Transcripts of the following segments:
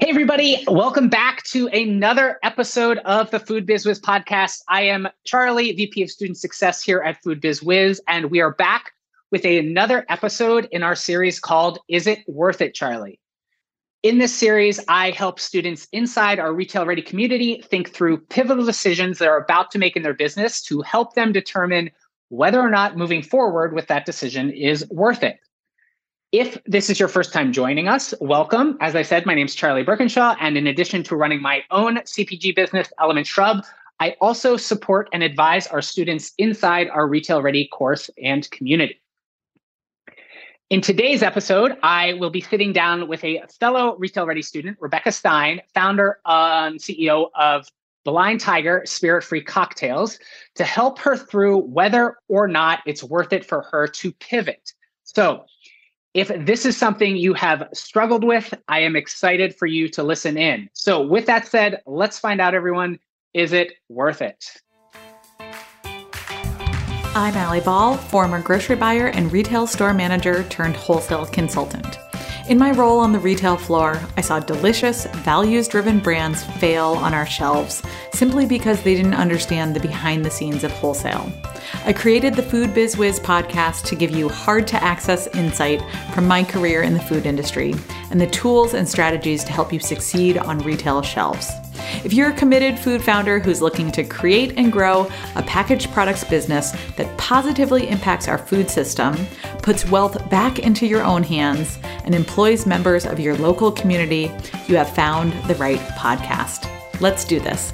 Hey, everybody. Welcome back to another episode of the Food Biz Wiz podcast. I am Charlie, VP of Student Success here at Food Biz Wiz, and we are back with another episode in our series called Is It Worth It, Charlie? In this series, I help students inside our retail ready community think through pivotal decisions they're about to make in their business to help them determine whether or not moving forward with that decision is worth it. If this is your first time joining us, welcome. As I said, my name is Charlie Berkinshaw, and in addition to running my own CPG business, Element Shrub, I also support and advise our students inside our Retail Ready course and community. In today's episode, I will be sitting down with a fellow Retail Ready student, Rebecca Stein, founder and CEO of Blind Tiger Spirit Free Cocktails, to help her through whether or not it's worth it for her to pivot. So, if this is something you have struggled with, I am excited for you to listen in. So, with that said, let's find out, everyone is it worth it? I'm Allie Ball, former grocery buyer and retail store manager turned wholesale consultant. In my role on the retail floor, I saw delicious, values driven brands fail on our shelves simply because they didn't understand the behind the scenes of wholesale. I created the Food Biz Wiz podcast to give you hard to access insight from my career in the food industry and the tools and strategies to help you succeed on retail shelves. If you're a committed food founder who's looking to create and grow a packaged products business that positively impacts our food system, puts wealth back into your own hands, and employs members of your local community, you have found the right podcast. Let's do this.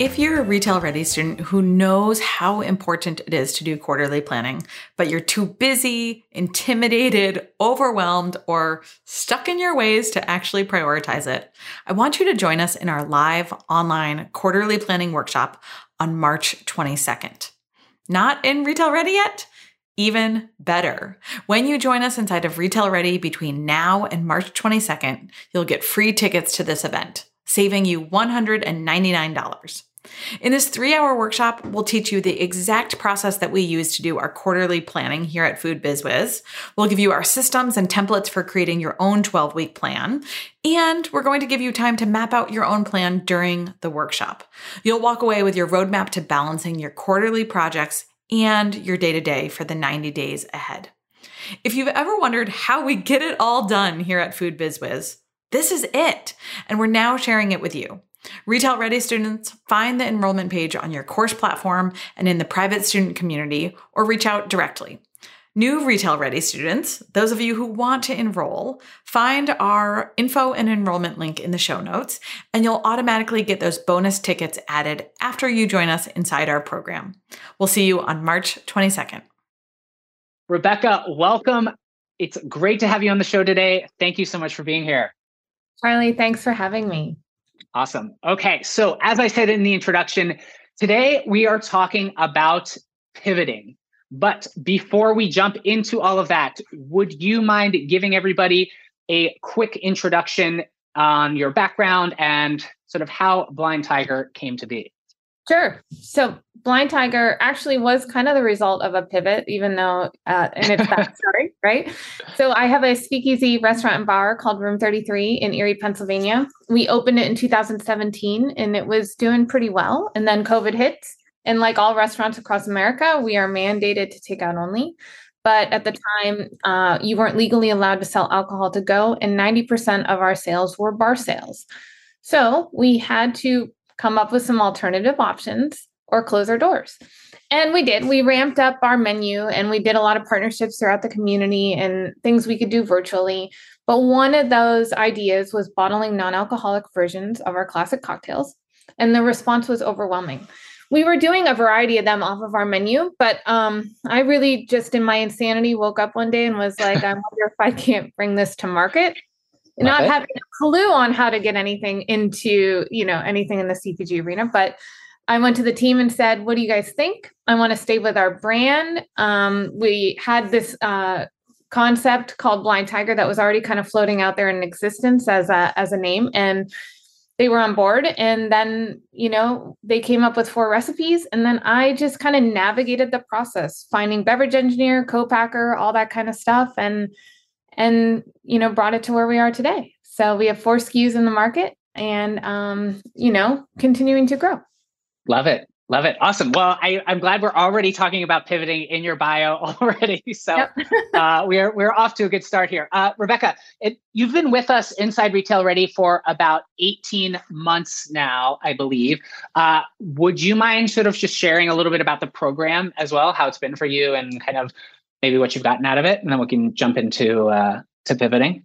If you're a retail ready student who knows how important it is to do quarterly planning, but you're too busy, intimidated, overwhelmed, or stuck in your ways to actually prioritize it, I want you to join us in our live online quarterly planning workshop on March 22nd. Not in retail ready yet? Even better. When you join us inside of Retail Ready between now and March 22nd, you'll get free tickets to this event, saving you $199. In this three hour workshop, we'll teach you the exact process that we use to do our quarterly planning here at Food Biz Wiz. We'll give you our systems and templates for creating your own 12 week plan. And we're going to give you time to map out your own plan during the workshop. You'll walk away with your roadmap to balancing your quarterly projects and your day to day for the 90 days ahead. If you've ever wondered how we get it all done here at Food Biz Wiz, this is it. And we're now sharing it with you. Retail Ready students, find the enrollment page on your course platform and in the private student community, or reach out directly. New Retail Ready students, those of you who want to enroll, find our info and enrollment link in the show notes, and you'll automatically get those bonus tickets added after you join us inside our program. We'll see you on March 22nd. Rebecca, welcome. It's great to have you on the show today. Thank you so much for being here. Charlie, thanks for having me. Awesome. Okay. So, as I said in the introduction, today we are talking about pivoting. But before we jump into all of that, would you mind giving everybody a quick introduction on your background and sort of how Blind Tiger came to be? Sure. So Blind Tiger actually was kind of the result of a pivot, even though, uh, and it's that story, right? So I have a speakeasy restaurant and bar called Room 33 in Erie, Pennsylvania. We opened it in 2017 and it was doing pretty well. And then COVID hits. And like all restaurants across America, we are mandated to take out only. But at the time, uh, you weren't legally allowed to sell alcohol to go, and 90% of our sales were bar sales. So we had to come up with some alternative options or close our doors. And we did. We ramped up our menu and we did a lot of partnerships throughout the community and things we could do virtually. But one of those ideas was bottling non alcoholic versions of our classic cocktails. And the response was overwhelming. We were doing a variety of them off of our menu, but um, I really just in my insanity woke up one day and was like, I wonder if I can't bring this to market not having a clue on how to get anything into, you know, anything in the CPG arena. But I went to the team and said, What do you guys think? I want to stay with our brand. Um, we had this uh, concept called Blind Tiger that was already kind of floating out there in existence as a as a name. And they were on board and then you know they came up with four recipes and then i just kind of navigated the process finding beverage engineer co-packer all that kind of stuff and and you know brought it to where we are today. So we have four SKUs in the market, and um, you know continuing to grow. Love it. Love it. Awesome. Well, I, am glad we're already talking about pivoting in your bio already. So yep. uh, we're we're off to a good start here. Uh, Rebecca, it, you've been with us inside Retail Ready for about 18 months now, I believe. Uh, would you mind sort of just sharing a little bit about the program as well, how it's been for you, and kind of maybe what you've gotten out of it, and then we can jump into uh, to pivoting.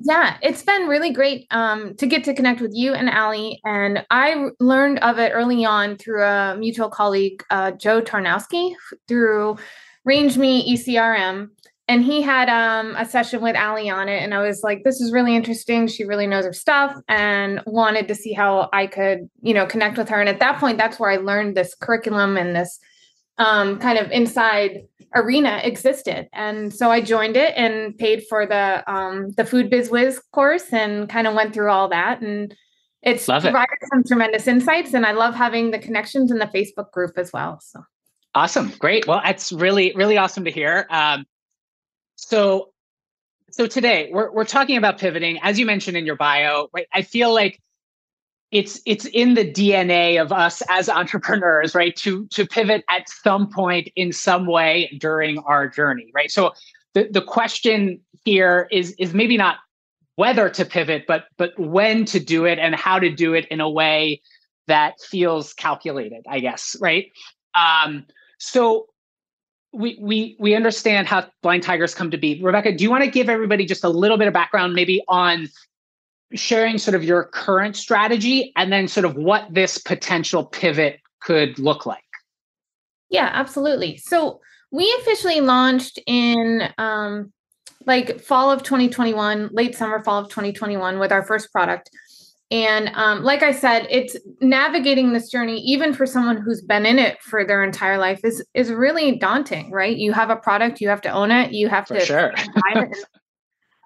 Yeah, it's been really great um, to get to connect with you and Allie. And I learned of it early on through a mutual colleague, uh, Joe Tarnowski, through RangeMe ECRM. And he had um, a session with Allie on it. And I was like, this is really interesting. She really knows her stuff and wanted to see how I could, you know, connect with her. And at that point, that's where I learned this curriculum and this um, kind of inside arena existed. And so I joined it and paid for the um, the Food Biz Wiz course and kind of went through all that. And it's love provided it. some tremendous insights. And I love having the connections in the Facebook group as well. So awesome. Great. Well, that's really, really awesome to hear. Um, so so today we're we're talking about pivoting, as you mentioned in your bio, right? I feel like it's it's in the DNA of us as entrepreneurs, right? To to pivot at some point in some way during our journey, right? So the, the question here is is maybe not whether to pivot, but but when to do it and how to do it in a way that feels calculated, I guess, right? Um, so we we we understand how blind tigers come to be. Rebecca, do you want to give everybody just a little bit of background, maybe on sharing sort of your current strategy and then sort of what this potential pivot could look like. Yeah, absolutely. So we officially launched in um, like fall of 2021, late summer, fall of 2021 with our first product. And um, like I said, it's navigating this journey, even for someone who's been in it for their entire life, is is really daunting, right? You have a product, you have to own it, you have for to sure.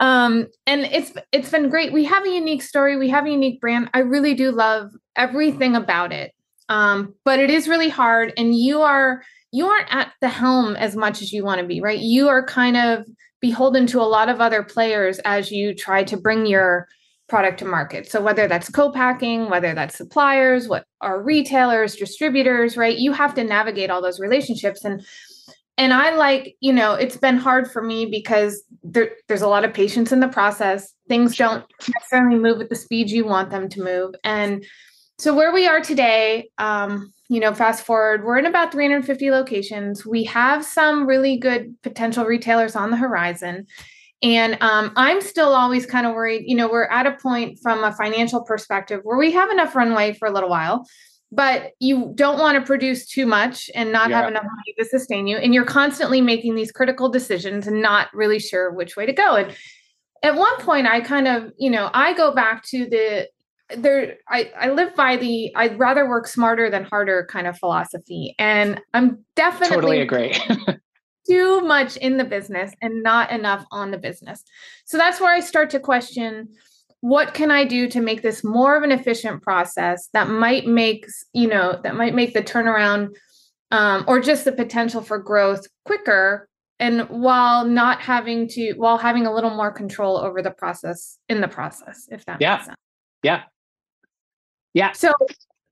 Um and it's it's been great. We have a unique story. We have a unique brand. I really do love everything about it. Um but it is really hard and you are you aren't at the helm as much as you want to be right? You are kind of beholden to a lot of other players as you try to bring your product to market. So whether that's co-packing whether that's suppliers what are retailers distributors right? You have to navigate all those relationships and and I like, you know, it's been hard for me because there, there's a lot of patience in the process. Things don't necessarily move at the speed you want them to move. And so where we are today, um, you know, fast forward, we're in about 350 locations. We have some really good potential retailers on the horizon. And um, I'm still always kind of worried, you know, we're at a point from a financial perspective where we have enough runway for a little while but you don't want to produce too much and not yeah. have enough money to sustain you and you're constantly making these critical decisions and not really sure which way to go and at one point i kind of you know i go back to the there i i live by the i'd rather work smarter than harder kind of philosophy and i'm definitely totally agree too much in the business and not enough on the business so that's where i start to question what can I do to make this more of an efficient process that might make, you know, that might make the turnaround um, or just the potential for growth quicker and while not having to while having a little more control over the process in the process if that yeah. makes sense. Yeah. Yeah. So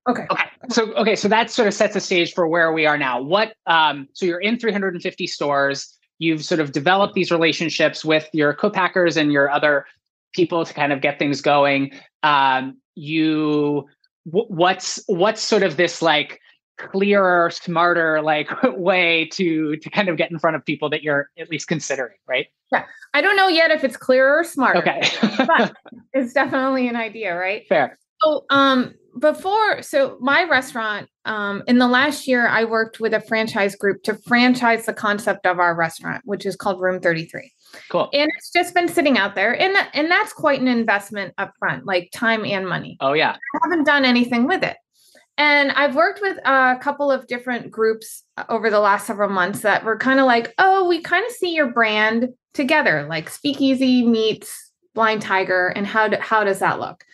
okay. Okay. So okay, so that sort of sets the stage for where we are now. What um so you're in 350 stores, you've sort of developed these relationships with your co-packers and your other people to kind of get things going. Um, you, w- what's what's sort of this like clearer, smarter like way to to kind of get in front of people that you're at least considering, right? Yeah, I don't know yet if it's clearer or smarter. Okay, but it's definitely an idea, right? Fair. So, um, before so my restaurant um, in the last year i worked with a franchise group to franchise the concept of our restaurant which is called room 33 cool. And it's just been sitting out there and, and that's quite an investment up front like time and money. Oh yeah. I haven't done anything with it. And i've worked with a couple of different groups uh, over the last several months that were kind of like oh we kind of see your brand together like speakeasy meets blind tiger and how do, how does that look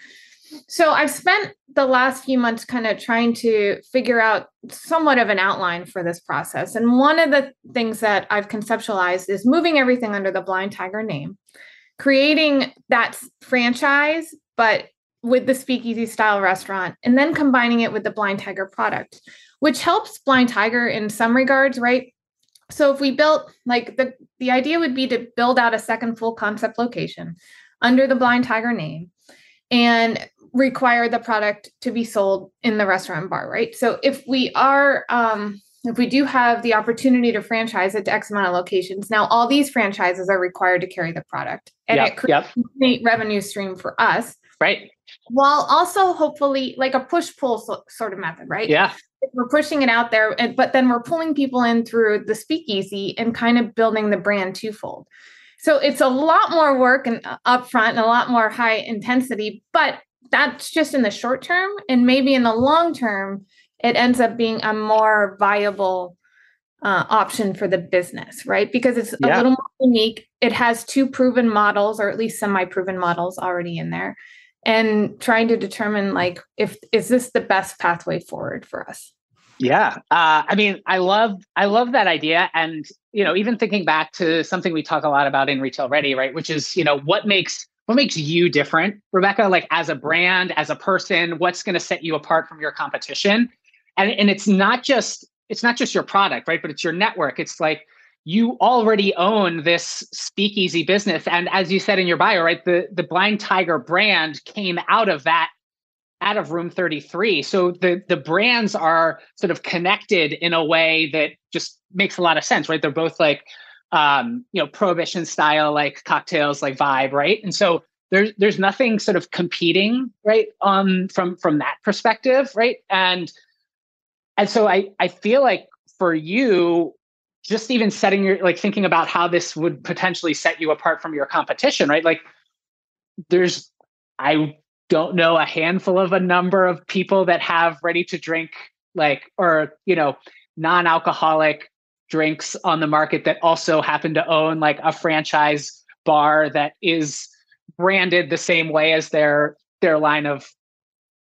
So I've spent the last few months kind of trying to figure out somewhat of an outline for this process. And one of the things that I've conceptualized is moving everything under the Blind Tiger name, creating that franchise, but with the speakeasy style restaurant, and then combining it with the Blind Tiger product, which helps Blind Tiger in some regards, right? So if we built like the the idea would be to build out a second full concept location under the Blind Tiger name and require the product to be sold in the restaurant bar, right? So if we are um if we do have the opportunity to franchise it to X amount of locations, now all these franchises are required to carry the product and yep, it creates yep. a revenue stream for us. Right. While also hopefully like a push pull so, sort of method, right? Yeah. We're pushing it out there, and, but then we're pulling people in through the speakeasy and kind of building the brand twofold. So it's a lot more work and uh, upfront and a lot more high intensity, but that's just in the short term. And maybe in the long term, it ends up being a more viable uh, option for the business, right? Because it's yeah. a little more unique. It has two proven models, or at least semi-proven models already in there, and trying to determine like if is this the best pathway forward for us. Yeah, uh, I mean, I love I love that idea, and you know, even thinking back to something we talk a lot about in Retail Ready, right? Which is you know what makes what makes you different, Rebecca? Like as a brand, as a person, what's going to set you apart from your competition? And and it's not just it's not just your product, right? But it's your network. It's like you already own this speakeasy business, and as you said in your bio, right, the the Blind Tiger brand came out of that out of room 33 so the the brands are sort of connected in a way that just makes a lot of sense right they're both like um you know prohibition style like cocktails like vibe right? And so there's there's nothing sort of competing right um from from that perspective right? And and so i i feel like for you just even setting your like thinking about how this would potentially set you apart from your competition right? Like there's i don't know a handful of a number of people that have ready to drink like or you know non-alcoholic drinks on the market that also happen to own like a franchise bar that is branded the same way as their their line of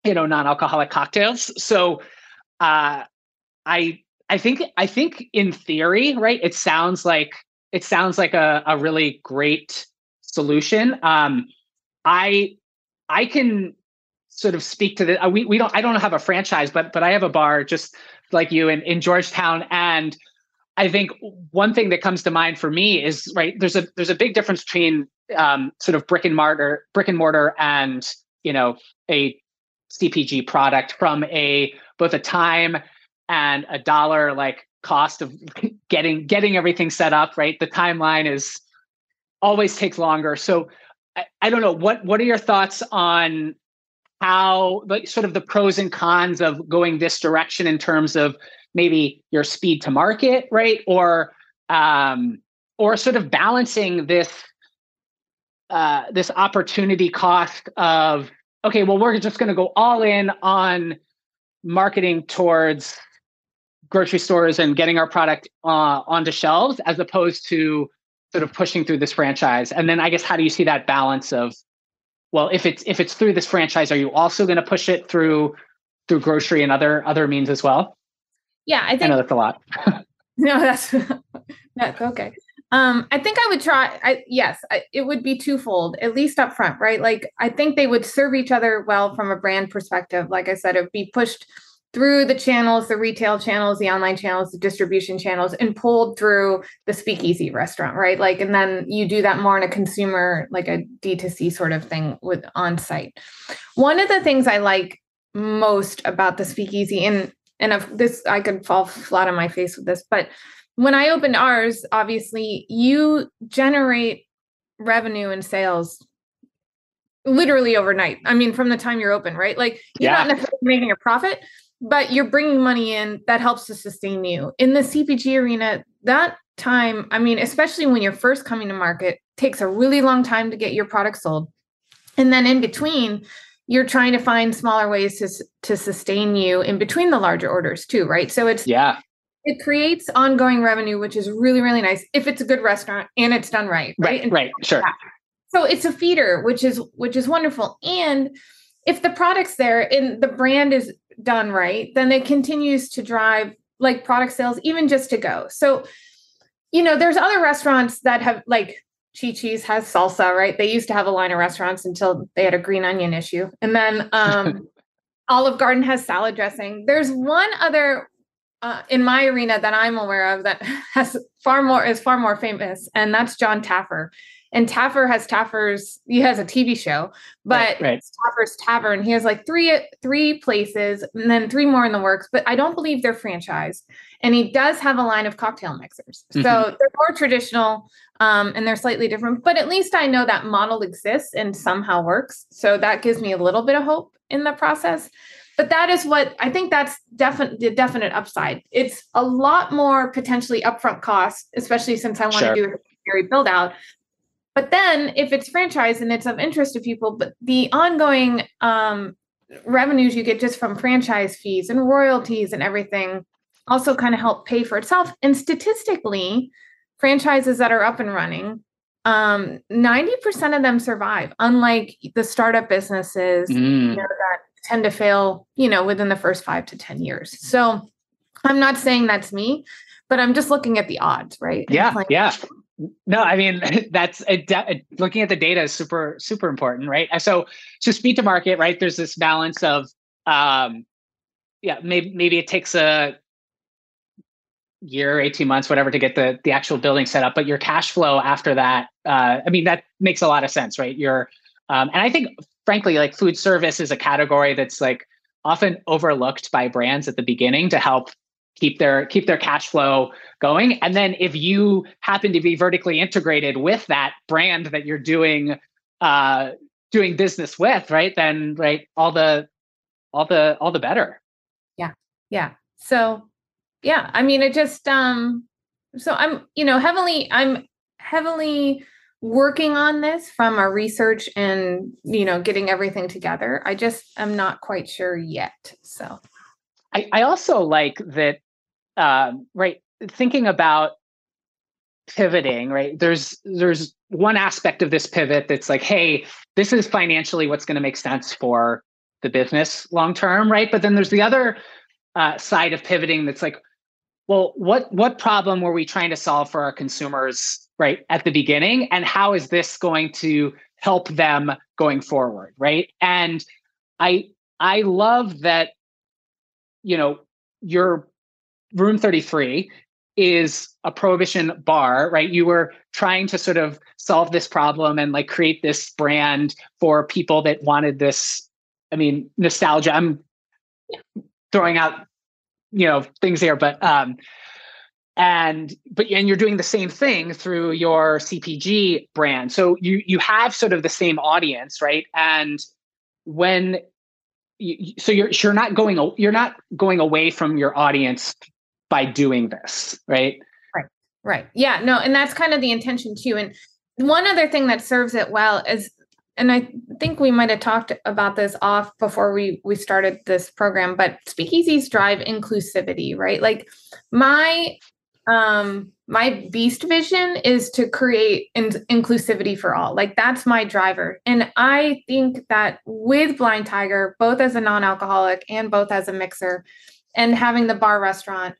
you know non-alcoholic cocktails so uh i i think i think in theory right it sounds like it sounds like a, a really great solution um i I can sort of speak to the uh, we we don't I don't have a franchise, but but I have a bar just like you in, in Georgetown. And I think one thing that comes to mind for me is right, there's a there's a big difference between um, sort of brick and mortar, brick and mortar and you know, a CPG product from a both a time and a dollar like cost of getting getting everything set up, right? The timeline is always takes longer. So I, I don't know what what are your thoughts on how like sort of the pros and cons of going this direction in terms of maybe your speed to market right? Or um or sort of balancing this uh this opportunity cost of okay well we're just going to go all in on marketing towards grocery stores and getting our product uh, onto shelves as opposed to sort of pushing through this franchise. And then i guess how do you see that balance of well if it's if it's through this franchise are you also going to push it through through grocery and other other means as well yeah i think i know that's a lot no that's that's okay um i think i would try i yes I, it would be twofold at least up front right like i think they would serve each other well from a brand perspective like i said it would be pushed through the channels, the retail channels, the online channels, the distribution channels, and pulled through the speakeasy restaurant, right? Like, and then you do that more in a consumer, like a D2C sort of thing with on site. One of the things I like most about the speakeasy, and and of this, I could fall flat on my face with this, but when I opened ours, obviously you generate revenue and sales literally overnight. I mean, from the time you're open, right? Like you're yeah. not necessarily making a profit, but you're bringing money in that helps to sustain you in the cpg arena that time i mean especially when you're first coming to market takes a really long time to get your product sold and then in between you're trying to find smaller ways to, to sustain you in between the larger orders too right? So it's yeah. it creates ongoing revenue which is really really nice if it's a good restaurant and it's done right right? Right, right sure. So it's a feeder which is which is wonderful. And if the product's there and the brand is done right, then it continues to drive like product sales, even just to go. So, you know, there's other restaurants that have like Chi Chi's has salsa, right? They used to have a line of restaurants until they had a green onion issue. And then um, Olive Garden has salad dressing. There's one other uh, in my arena that I'm aware of that has far more is far more famous, and that's Jon Taffer. And Taffer has Taffer's. He has a TV show, but right, right. Taffer's Tavern. He has like three three places, and then three more in the works. But I don't believe they're franchised. And he does have a line of cocktail mixers, mm-hmm. so they're more traditional um, and they're slightly different. But at least I know that model exists and somehow works. So that gives me a little bit of hope in the process but that is what I think that's definite the definite upside. It's a lot more potentially upfront cost, especially since I want sure. to do a very build out. But then if it's franchise and it's of interest to people, but the ongoing um, revenues you get just from franchise fees and royalties and everything also kind of help pay for itself. And statistically, franchises that are up and running, um, 90% of them survive, unlike the startup businesses mm. you know, that tend to fail, you know, within the first five to 10 years. So I'm not saying that's me, but I'm just looking at the odds, right? Yeah. yeah. No, I mean, that's de- looking at the data is super, super important, right? So, so speed to market, right? There's this balance of, um, yeah, maybe, maybe it takes a year, 18 months, whatever, to get the, the actual building set up, but your cash flow after that, uh, I mean, that makes a lot of sense, right? You're, um, and I think frankly, like food service is a category that's like often overlooked by brands at the beginning to help keep their keep their cash flow going. And then if you happen to be vertically integrated with that brand that you're doing uh doing business with right then right all the all the all the better. Yeah. Yeah. So yeah i mean it just um so i'm you know heavily i'm heavily working on this from our research and you know getting everything together. I just am not quite sure yet so i, I also like that um, right thinking about pivoting right? There's there's one aspect of this pivot that's like hey this is financially what's going to make sense for the business long term right? But then there's the other uh, side of pivoting that's like well what what problem were we trying to solve for our consumers right at the beginning? And how is this going to help them going forward right? And i i love that you know your room 33 is a prohibition bar right? You were trying to sort of solve this problem and like create this brand for people that wanted this i mean nostalgia. I'm throwing out you know things here but um and but and you're doing the same thing through your cpg brand. So you you have sort of the same audience right? And when so you're you're not going you're not going away from your audience by doing this right right right yeah no and that's kind of the intention too and one other thing that serves it well is and I think we might have talked about this off before we we started this program, but speakeasies drive inclusivity, right? Like my um my beast vision is to create in- inclusivity for all. Like that's my driver. And I think that with Blind Tiger, both as a non-alcoholic and both as a mixer and having the bar restaurant,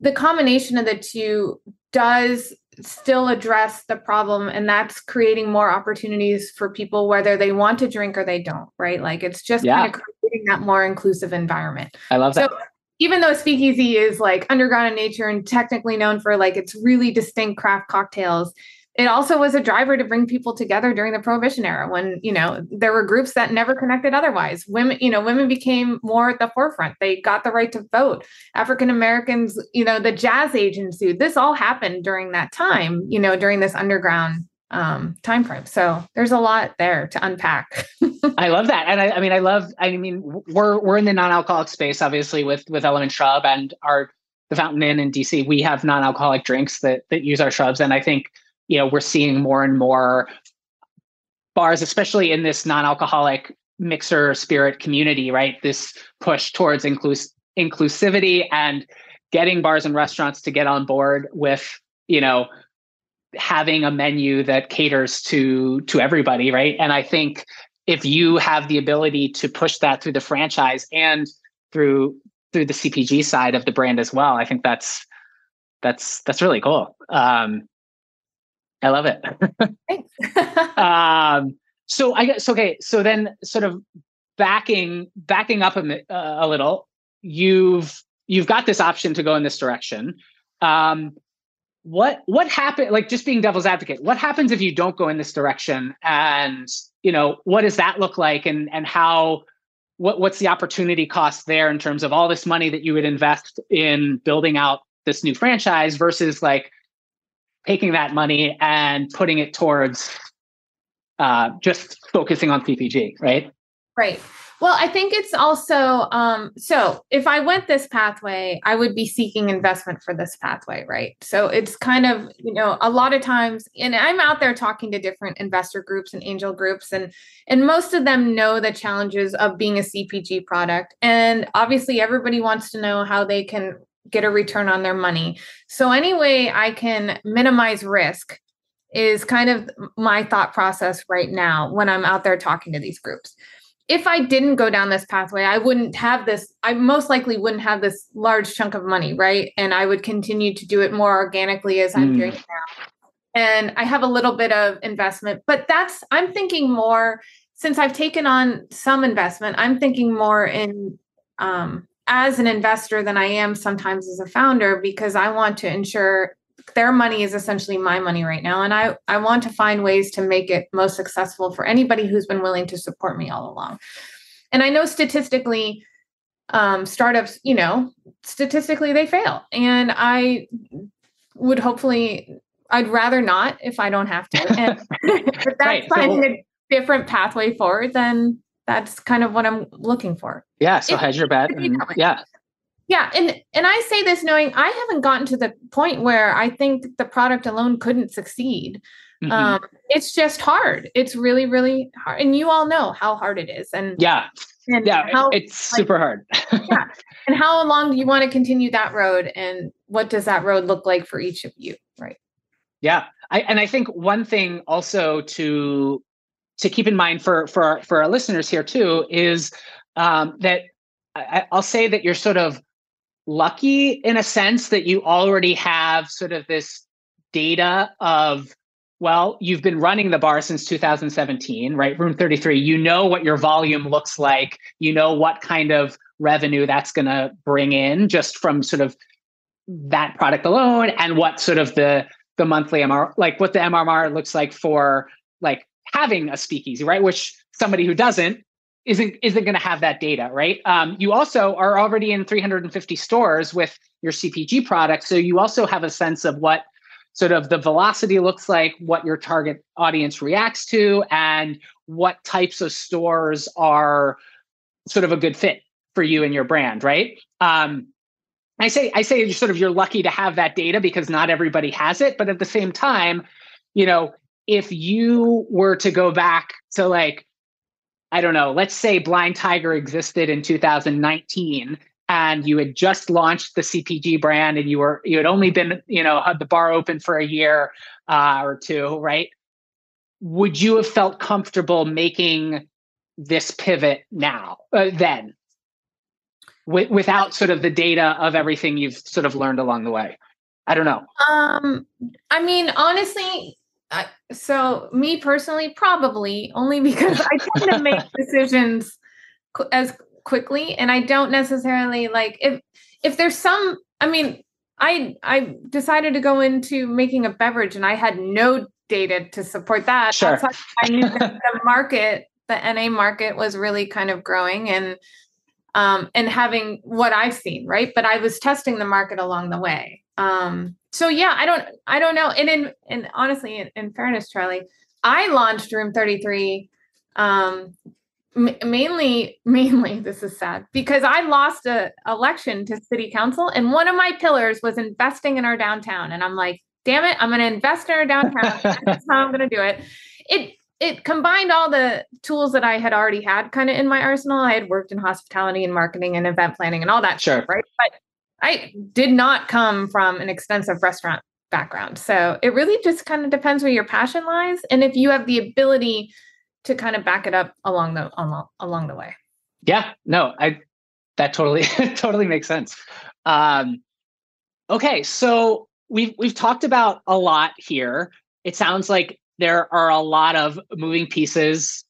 the combination of the two does still address the problem and that's creating more opportunities for people whether they want to drink or they don't right like it's just yeah. kind of creating that more inclusive environment i love that so even though speakeasy is like underground in nature and technically known for like its really distinct craft cocktails it also was a driver to bring people together during the prohibition era when you know there were groups that never connected otherwise. Women you know women became more at the forefront. They got the right to vote. African americans you know the jazz age ensued. This all happened during that time you know during this underground um time frame. So there's a lot there to unpack. I love that. And I, I mean i love i mean we're we're in the non-alcoholic space obviously with with element shrub and our the fountain inn in dc we have non-alcoholic drinks that that use our shrubs. And i think you know we're seeing more and more bars especially in this non-alcoholic mixer spirit community right? This push towards inclus- inclusivity and getting bars and restaurants to get on board with you know having a menu that caters to to everybody right and i think if you have the ability to push that through the franchise and through through the CPG side of the brand as well, I think that's that's that's really cool. Um, I love it. Thanks. um, so I guess okay. So then, sort of backing backing up a, uh, a little, you've you've got this option to go in this direction. Um, what what happened? Like just being devil's advocate, what happens if you don't go in this direction? And you know, what does that look like? And and how what what's the opportunity cost there in terms of all this money that you would invest in building out this new franchise versus like taking that money and putting it towards uh, just focusing on CPG, right? Right. Well, I think it's also um, so if I went this pathway, I would be seeking investment for this pathway, right? So it's kind of, you know, a lot of times, and I'm out there talking to different investor groups and angel groups, and and most of them know the challenges of being a CPG product. And obviously everybody wants to know how they can get a return on their money. So any way I can minimize risk is kind of my thought process right now when I'm out there talking to these groups. If I didn't go down this pathway, I wouldn't have this, I most likely wouldn't have this large chunk of money, right? And I would continue to do it more organically as I'm mm. doing now. And I have a little bit of investment, but that's, I'm thinking more since I've taken on some investment, I'm thinking more in um, as an investor than I am sometimes as a founder because I want to ensure their money is essentially my money right now and I I want to find ways to make it most successful for anybody who's been willing to support me all along. And I know statistically um, startups, you know, statistically they fail. And I would hopefully I'd rather not if I don't have to. And but that's right. finding so, a different pathway forward then that's kind of what I'm looking for. Yeah. So hedge your bet. And, yeah. Yeah, and and I say this knowing I haven't gotten to the point where I think the product alone couldn't succeed. Mm-hmm. Um, it's just hard. It's really, really hard, and you all know how hard it is. And yeah, and yeah, how, it's like, super hard. yeah, and how long do you want to continue that road, and what does that road look like for each of you? Right. Yeah, I, and I think one thing also to to keep in mind for for our, for our listeners here too is um, that I, I'll say that you're sort of lucky in a sense that you already have sort of this data of well you've been running the bar since 2017 right room 33 you know what your volume looks like you know what kind of revenue that's going to bring in just from sort of that product alone and what sort of the the monthly mr like what the mrr looks like for like having a speakeasy, right? Which somebody who doesn't isn't isn't going to have that data, right? Um, you also are already in 350 stores with your CPG product, so you also have a sense of what sort of the velocity looks like, what your target audience reacts to, and what types of stores are sort of a good fit for you and your brand, right? Um, I say I say sort of you're lucky to have that data because not everybody has it, but at the same time, you know, if you were to go back to like i don't know let's say blind tiger existed in 2019 and you had just launched the cpg brand and you were you had only been you know had the bar open for a year uh, or two right? Would you have felt comfortable making this pivot now uh, then? Without sort of the data of everything you've sort of learned along the way? I don't know. Um i mean honestly I, so me personally, probably only because I tend to make decisions qu- as quickly, and I don't necessarily like if if there's some. I mean, I I decided to go into making a beverage, and I had no data to support that. Sure. I knew that the market, the NA market, was really kind of growing, and um, and having what I've seen, right? But I was testing the market along the way. Um, so yeah, I don't, I don't know. And in, and honestly, in, in fairness, Charlie, I launched Room 33 um, m- mainly, mainly, this is sad because I lost a election to city council, and one of my pillars was investing in our downtown. And I'm like, damn it, I'm going to invest in our downtown. That's how I'm going to do it. It it combined all the tools that I had already had kind of in my arsenal. I had worked in hospitality and marketing and event planning and all that sure. stuff, right? But I did not come from an extensive restaurant background. So it really just kind of depends where your passion lies. And if you have the ability to kind of back it up along the along, along the way. Yeah, no, I that totally totally makes sense. Um, okay, so we've we've talked about a lot here. It sounds like there are a lot of moving pieces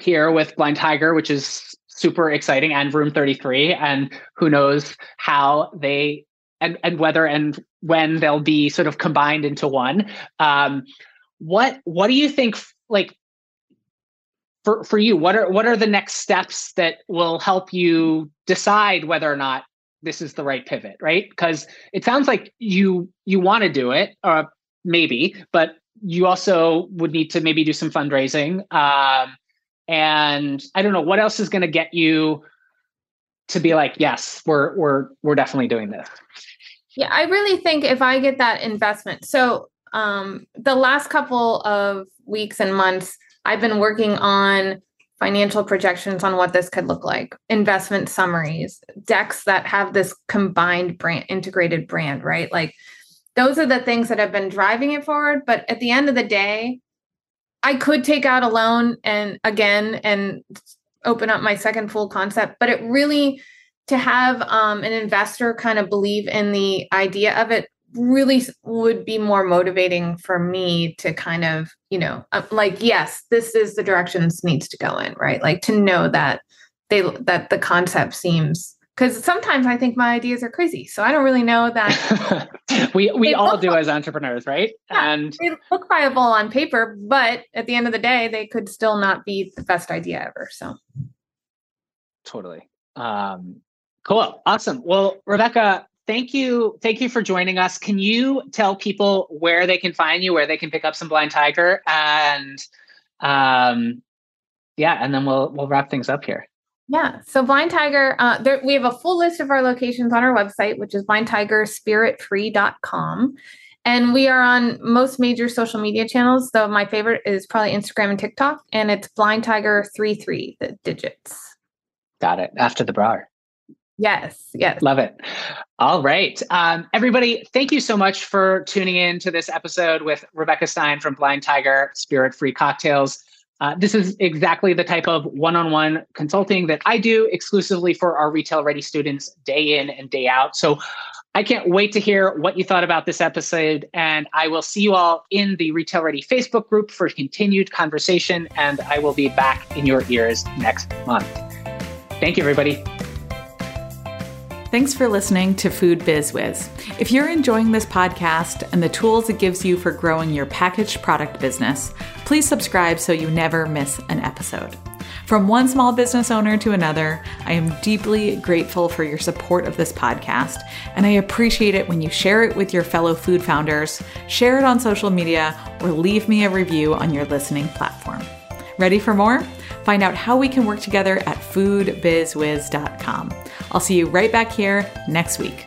here with Blind Tiger, which is super exciting, and Room 33, and who knows how they and and whether and when they'll be sort of combined into one. Um, what what do you think? Like for for you, what are what are the next steps that will help you decide whether or not this is the right pivot? Right? Because it sounds like you you want to do it, or uh, maybe, but you also would need to maybe do some fundraising. Um, and I don't know what else is going to get you to be like, yes, we're we're we're definitely doing this. Yeah, I really think if I get that investment. So um, the last couple of weeks and months, I've been working on financial projections on what this could look like, investment summaries, decks that have this combined brand, integrated brand, right? Like those are the things that have been driving it forward. But at the end of the day, I could take out a loan and again and open up my second full concept, but it really to have um, an investor kind of believe in the idea of it really would be more motivating for me to kind of you know uh, like yes this is the direction this needs to go in right? Like to know that they that the concept seems because sometimes I think my ideas are crazy. So I don't really know that. we we all do as entrepreneurs, right? Yeah, and they look viable on paper, but at the end of the day, they could still not be the best idea ever. So totally. Um, cool. Awesome. Well, Rebecca, thank you. Thank you for joining us. Can you tell people where they can find you, where they can pick up some blind tiger and um yeah, and then we'll we'll wrap things up here. Yeah. So Blind Tiger, uh, there, we have a full list of our locations on our website, which is blindtigerspiritfree.com. And we are on most major social media channels, though my favorite is probably Instagram and TikTok, and it's Blind Tiger 33, the digits. Got it. After the bra. Yes, yes. Love it. All right. Um, everybody, thank you so much for tuning in to this episode with Rebecca Stein from Blind Tiger Spirit Free Cocktails. Uh, this is exactly the type of one on one consulting that I do exclusively for our retail ready students day in and day out. So I can't wait to hear what you thought about this episode. And I will see you all in the Retail Ready Facebook group for continued conversation. And I will be back in your ears next month. Thank you, everybody. Thanks for listening to Food Biz Wiz. If you're enjoying this podcast and the tools it gives you for growing your packaged product business, please subscribe so you never miss an episode. From one small business owner to another, I am deeply grateful for your support of this podcast, and I appreciate it when you share it with your fellow food founders, share it on social media, or leave me a review on your listening platform. Ready for more? Find out how we can work together at foodbizwiz.com. I'll see you right back here next week.